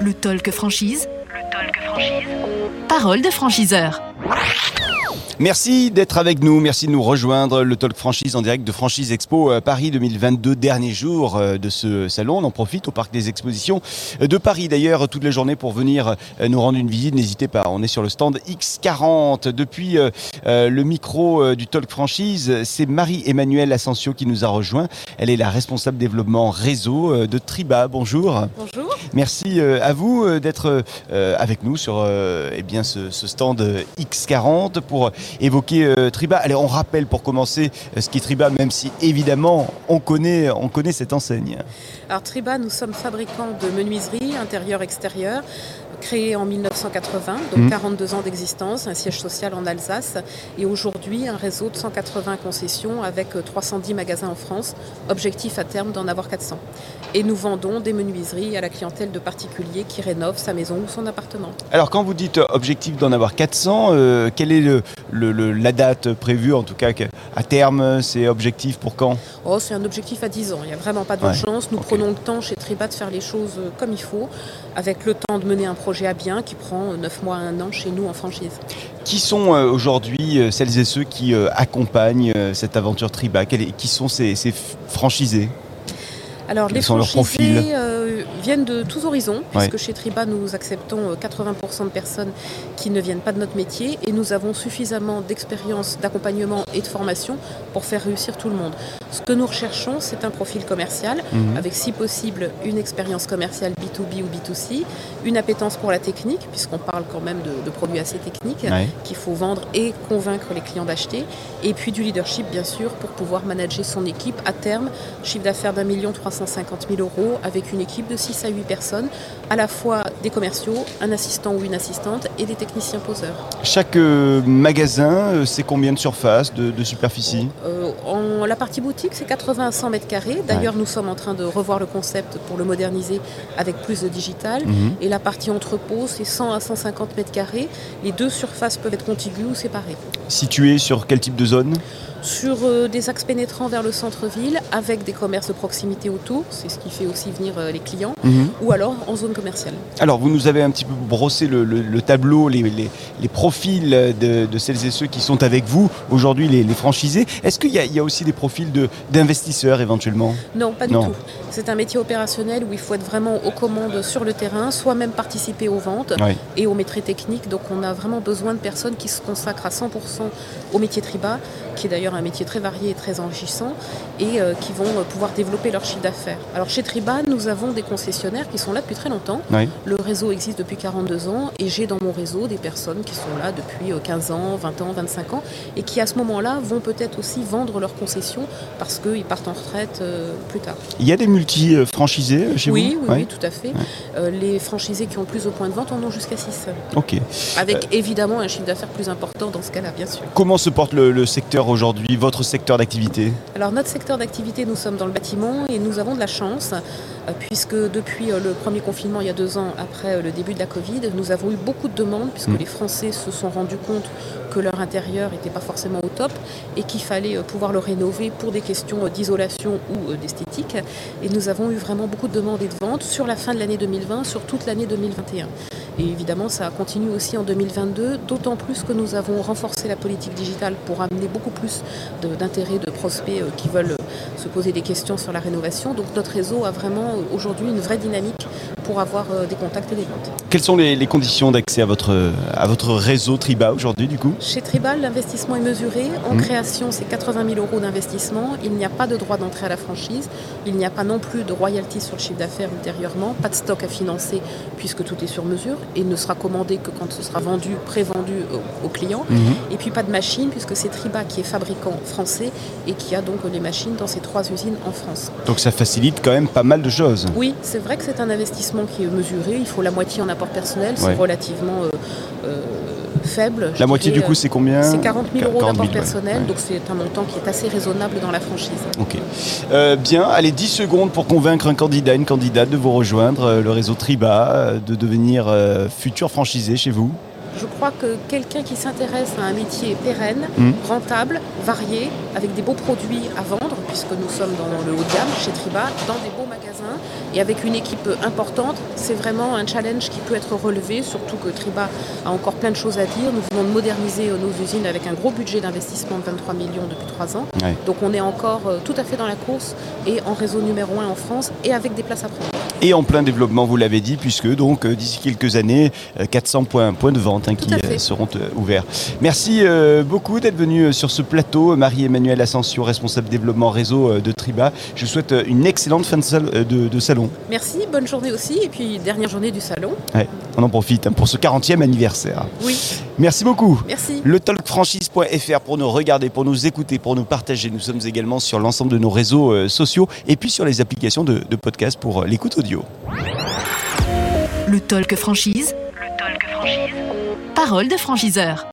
Le talk franchise. Le talk franchise. Parole de franchiseur. Merci d'être avec nous, merci de nous rejoindre. Le Talk Franchise en direct de Franchise Expo euh, Paris 2022, dernier jour euh, de ce salon. On en profite au Parc des Expositions de Paris d'ailleurs toute la journée pour venir euh, nous rendre une visite. N'hésitez pas, on est sur le stand X40. Depuis le micro du Talk Franchise, c'est Marie-Emmanuelle Asensio qui nous a rejoint. Elle est la responsable développement réseau de Triba. Bonjour. Bonjour. Merci à vous d'être avec nous sur eh bien, ce, ce stand X40 pour évoquer euh, Triba. Allez, on rappelle pour commencer euh, ce qu'est Triba, même si évidemment on connaît, on connaît cette enseigne. Alors Triba, nous sommes fabricants de menuiserie intérieur-extérieur créé en 1980, donc 42 mmh. ans d'existence, un siège social en Alsace et aujourd'hui un réseau de 180 concessions avec 310 magasins en France, objectif à terme d'en avoir 400. Et nous vendons des menuiseries à la clientèle de particuliers qui rénovent sa maison ou son appartement. Alors quand vous dites objectif d'en avoir 400, euh, quelle est le, la date prévue en tout cas à terme C'est objectif pour quand? Oh, C'est un objectif à 10 ans, il n'y a vraiment pas d'urgence. Nous prenons le temps chez Triba de faire les choses comme il faut, avec le temps de mener un projet projet à bien qui prend 9 mois à 1 an chez nous en franchise. Qui sont euh, aujourd'hui euh, celles et ceux qui euh, accompagnent cette aventure Triba Qui sont ces, franchisés? Alors, les franchisés viennent de tous horizons, puisque chez Triba, nous acceptons 80% de personnes qui ne viennent pas de notre métier et nous avons suffisamment d'expérience, d'accompagnement et de formation pour faire réussir tout le monde. Ce que nous recherchons, c'est un profil commercial, mhm. avec si possible une expérience commerciale B2B ou B2C, une appétence pour la technique, puisqu'on parle quand même de, produits assez techniques, qu'il faut vendre et convaincre les clients d'acheter, et puis du leadership, bien sûr, pour pouvoir manager son équipe à terme, chiffre d'affaires d'un million 350 000 euros, avec une équipe de 6 à 8 personnes, à la fois des commerciaux, un assistant ou une assistante et des techniciens poseurs. Chaque euh, magasin, euh, c'est combien de surface, de, superficie euh, En la partie boutique, c'est 80 à 100 mètres carrés. D'ailleurs, nous sommes en train de revoir le concept pour le moderniser avec plus de digital. Mhm. Et la partie entrepôt, c'est 100 à 150 mètres carrés. Les deux surfaces peuvent être contiguës ou séparées. Situé sur quel type de zone sur euh, des axes pénétrants vers le centre-ville avec des commerces de proximité autour, c'est ce qui fait aussi venir euh, les clients, mhm. ou alors en zone commerciale. Alors vous nous avez un petit peu brossé le, tableau, les, les, profils de, celles et ceux qui sont avec vous aujourd'hui, les, franchisés. Est-ce qu'il y, y, a aussi des profils d'investisseurs éventuellement? Non, pas du tout. C'est un métier opérationnel où il faut être vraiment aux commandes sur le terrain, soit même participer aux ventes et aux métiers techniques. Donc on a vraiment besoin de personnes qui se consacrent à 100% au métier triba, qui est d'ailleurs un métier très varié et très enrichissant, et euh, qui vont euh, pouvoir développer leur chiffre d'affaires. Alors chez Triba, nous avons des concessionnaires qui sont là depuis très longtemps. Le réseau existe depuis 42 ans, et j'ai dans mon réseau des personnes qui sont là depuis 15 euh, ans, 20 ans, 25 ans, et qui à ce moment-là vont peut-être aussi vendre leurs concessions parce qu'ils partent en retraite plus tard. Il y a des multi-franchisés chez oui, vous Oui, oui, tout à fait. les franchisés qui ont plus de points de vente en ont jusqu'à 6. Ok. Avec évidemment un chiffre d'affaires plus important dans ce cas-là, bien sûr. Comment se porte le secteur aujourd'hui votre secteur d'activité? Alors notre secteur d'activité, nous sommes dans le bâtiment et nous avons de la chance euh, puisque depuis euh, le premier confinement il y a deux ans après euh, le début de la Covid, nous avons eu beaucoup de demandes puisque mm. les Français se sont rendus compte que leur intérieur n'était pas forcément au top et qu'il fallait pouvoir le rénover pour des questions d'isolation ou d'esthétique. Et nous avons eu vraiment beaucoup de demandes et de ventes sur la fin de l'année 2020, sur toute l'année 2021. Et évidemment, ça continue aussi en 2022, d'autant plus que nous avons renforcé la politique digitale pour amener beaucoup plus d'intérêt de, prospects euh, qui veulent euh, se poser des questions sur la rénovation. Donc notre réseau a vraiment euh, aujourd'hui une vraie dynamique pour avoir des contacts et des ventes. Quelles sont les, conditions d'accès à votre, à votre réseau Triba aujourd'hui du coup? Chez Triba, l'investissement est mesuré. En mmh. création, c'est 80 000 euros d'investissement. Il n'y a pas de droit d'entrée à la franchise. Il n'y a pas non plus de royalties sur le chiffre d'affaires ultérieurement. Pas de stock à financer puisque tout est sur mesure et ne sera commandé que quand ce sera vendu, pré-vendu aux, clients. Mhm. Et puis pas de machine, puisque c'est Triba qui est fabricant français et qui a donc les machines dans ces trois usines en France. Donc ça facilite quand même pas mal de choses. Oui, c'est vrai que c'est un investissement qui est mesuré. Il faut la moitié en apport personnel, c'est relativement... Euh, euh, faible. La moitié du coup, c'est combien C'est 40 000 euros d'apport personnel, donc c'est un montant qui est assez raisonnable dans la franchise. Ok. Euh, bien, allez, 10 secondes pour convaincre un candidat, une candidate de vous rejoindre, euh, le réseau Triba, euh, de devenir futur franchisé chez vous je crois que quelqu'un qui s'intéresse à un métier pérenne, hmm. rentable, varié, avec des beaux produits à vendre, puisque nous sommes dans le haut de gamme chez Triba, dans des beaux magasins Et avec une équipe importante, c'est vraiment un challenge qui peut être relevé, surtout que Triba a encore plein de choses à dire. Nous venons de moderniser nos usines avec un gros budget d'investissement de 23 millions depuis trois ans. Donc on est encore tout à fait dans la course et en réseau numéro un en France et avec des places à prendre. Et en plein développement, vous l'avez dit, puisque donc d'ici quelques années, 400 points, points de vente hein, qui seront ouverts. Merci beaucoup d'être venu sur ce plateau. Marie-Emmanuelle Ascension, responsable développement réseau de Triba. Je souhaite une excellente fin de, salon. Merci, bonne journée aussi. Et puis dernière journée du salon. on en profite hein, pour ce 40e anniversaire. Oui. Merci beaucoup. Merci. Le talkfranchise.fr pour nous regarder, pour nous écouter, pour nous partager. Nous sommes également sur l'ensemble de nos réseaux euh, sociaux et puis sur les applications de, de podcast pour euh, l'écoute audio. Le talk franchise. Le talk franchise. Parole de franchiseur.